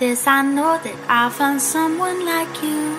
this, I know that I found someone like you.